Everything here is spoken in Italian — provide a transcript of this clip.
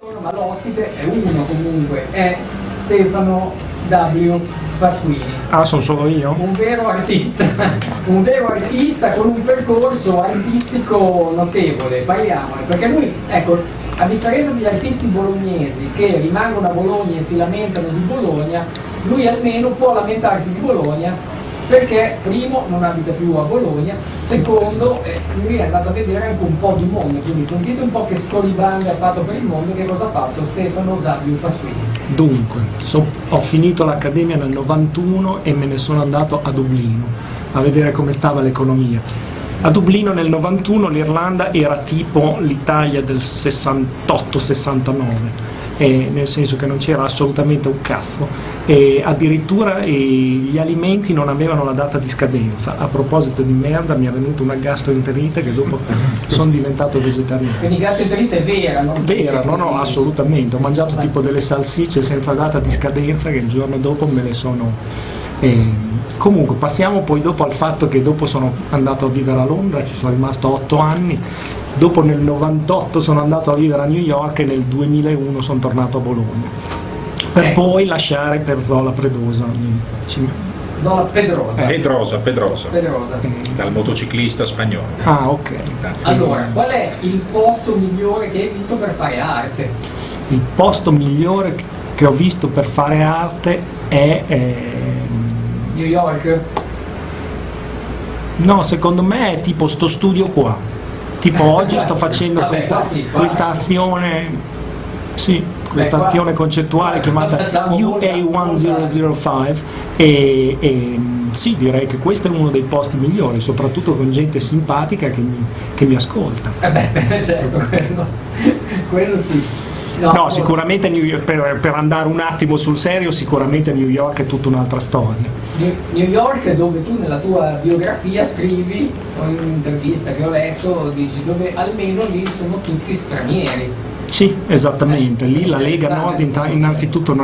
Ma l'ospite è uno comunque, è Stefano W. Pasquini, Ah, sono solo io? un vero artista, un vero artista con un percorso artistico notevole, parliamone, perché lui, ecco, a differenza degli artisti bolognesi che rimangono a Bologna e si lamentano di Bologna, lui almeno può lamentarsi di Bologna perché primo non abita più a Bologna, secondo eh, lui è andato a vedere anche un po' di mondo, quindi sentite un po' che scolibrande ha fatto per il mondo, che cosa ha fatto Stefano W. Pasquini. Dunque, so- ho finito l'accademia nel 91 e me ne sono andato a Dublino a vedere come stava l'economia. A Dublino nel 91 l'Irlanda era tipo l'Italia del 68-69, eh, nel senso che non c'era assolutamente un caffo e addirittura eh, gli alimenti non avevano la data di scadenza. A proposito di merda mi è venuta una gastroenterite che dopo sono diventato vegetariano. Quindi gastroenterite è vera, non Vera, no, no, assolutamente. Ho mangiato tipo delle salsicce senza data di scadenza che il giorno dopo me le sono. Eh, Comunque, passiamo poi dopo al fatto che dopo sono andato a vivere a Londra, ci sono rimasto otto anni. Dopo nel 98 sono andato a vivere a New York e nel 2001 sono tornato a Bologna. Per Eh. poi lasciare per Zola Predosa. Ci- Zola Pedrosa. Pedrosa, Pedrosa, Pedrosa. dal motociclista spagnolo. Ah, ok. Allora, qual è il posto migliore che hai visto per fare arte? Il posto migliore che ho visto per fare arte è. New York? No, secondo me è tipo sto studio qua. Tipo oggi sto facendo Vabbè, questa, sì, questa azione, sì, questa azione concettuale chiamata Facciamo UA1005 e, e, sì, direi che questo è uno dei posti migliori, soprattutto con gente simpatica che mi, che mi ascolta. Eh beh, certo, quello, quello sì. No, sicuramente New York- per, per andare un attimo sul serio, sicuramente New York è tutta un'altra storia. New York dove tu nella tua biografia scrivi, o in un'intervista che ho letto, dici dove almeno lì sono tutti stranieri. Sì, esattamente. Lì la Lega Nord innanzitutto non